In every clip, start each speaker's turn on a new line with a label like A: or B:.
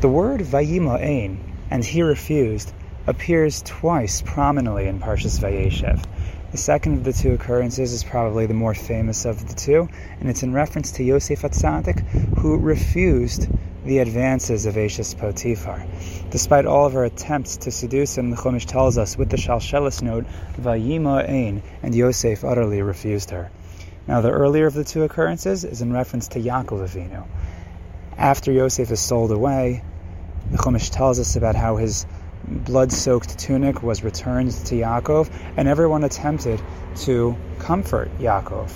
A: The word Vayima'ain, and he refused, appears twice prominently in Parshas Vayeishev. The second of the two occurrences is probably the more famous of the two, and it's in reference to Yosef Hatzadik, who refused the advances of Eishes Potiphar. Despite all of her attempts to seduce him, the Chumash tells us with the Shalshelis note, Vayima Ein, and Yosef utterly refused her. Now, the earlier of the two occurrences is in reference to Yaakov Avinu. After Yosef is sold away, the Chumash tells us about how his blood soaked tunic was returned to Yaakov, and everyone attempted to comfort Yaakov.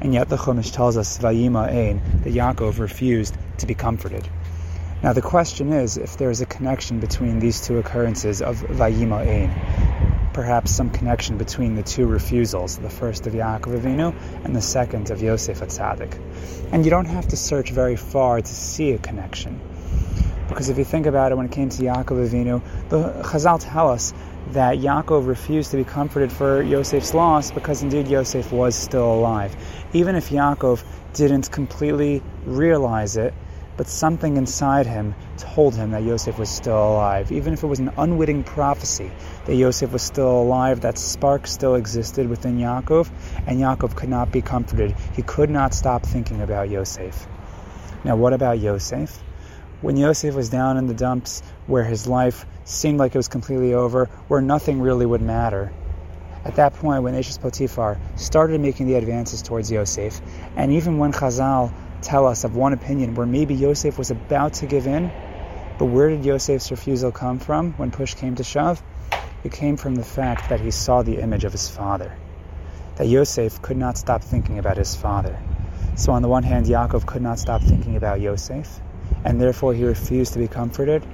A: And yet the Chumash tells us, Vayima Ein, that Yaakov refused to be comforted. Now the question is if there is a connection between these two occurrences of Vayima Ein. Perhaps some connection between the two refusals, the first of Yaakov Avinu and the second of Yosef Hatzadik. And you don't have to search very far to see a connection. Because if you think about it, when it came to Yaakov Avinu, the Chazal tell us that Yaakov refused to be comforted for Yosef's loss because indeed Yosef was still alive. Even if Yaakov didn't completely realize it, but something inside him told him that Yosef was still alive. Even if it was an unwitting prophecy that Yosef was still alive, that spark still existed within Yaakov, and Yaakov could not be comforted. He could not stop thinking about Yosef. Now, what about Yosef? When Yosef was down in the dumps, where his life seemed like it was completely over, where nothing really would matter. At that point, when Eishes Potiphar started making the advances towards Yosef, and even when Chazal tell us of one opinion where maybe Yosef was about to give in, but where did Yosef's refusal come from when push came to shove? It came from the fact that he saw the image of his father. That Yosef could not stop thinking about his father. So on the one hand, Yaakov could not stop thinking about Yosef, and therefore he refused to be comforted.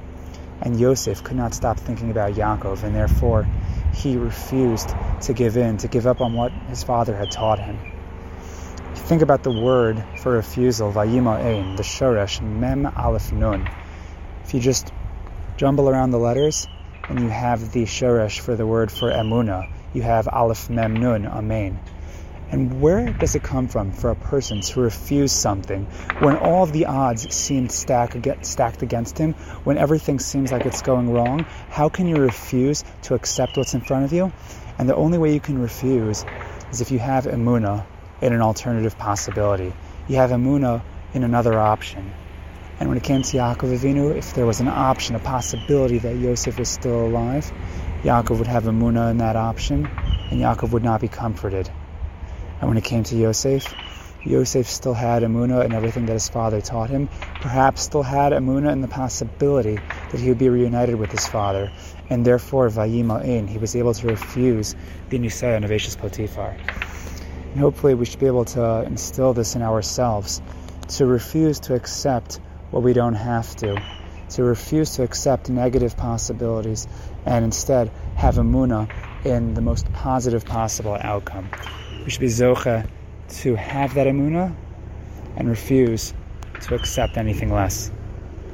A: And Yosef could not stop thinking about Yaakov, and therefore he refused to give in, to give up on what his father had taught him. Think about the word for refusal, vayima ein, the shoresh, mem aleph nun. If you just jumble around the letters, and you have the shoresh for the word for emuna, you have aleph mem nun, amen. And where does it come from for a person to refuse something when all the odds seem stacked against him, when everything seems like it's going wrong? How can you refuse to accept what's in front of you? And the only way you can refuse is if you have emuna in an alternative possibility. You have emuna in another option. And when it came to Yaakov Avinu, if there was an option, a possibility that Yosef was still alive, Yaakov would have emuna in that option, and Yaakov would not be comforted. And when it came to Yosef, Yosef still had emuna and everything that his father taught him, perhaps still had emuna and the possibility that he would be reunited with his father, and therefore Vayima Ein, he was able to refuse the Nisayon of Eishes Potiphar. And hopefully we should be able to instill this in ourselves, to refuse to accept what we don't have to, to refuse to accept negative possibilities, and instead have emuna in the most positive possible outcome we should be zocha to have that emuna and refuse to accept anything less.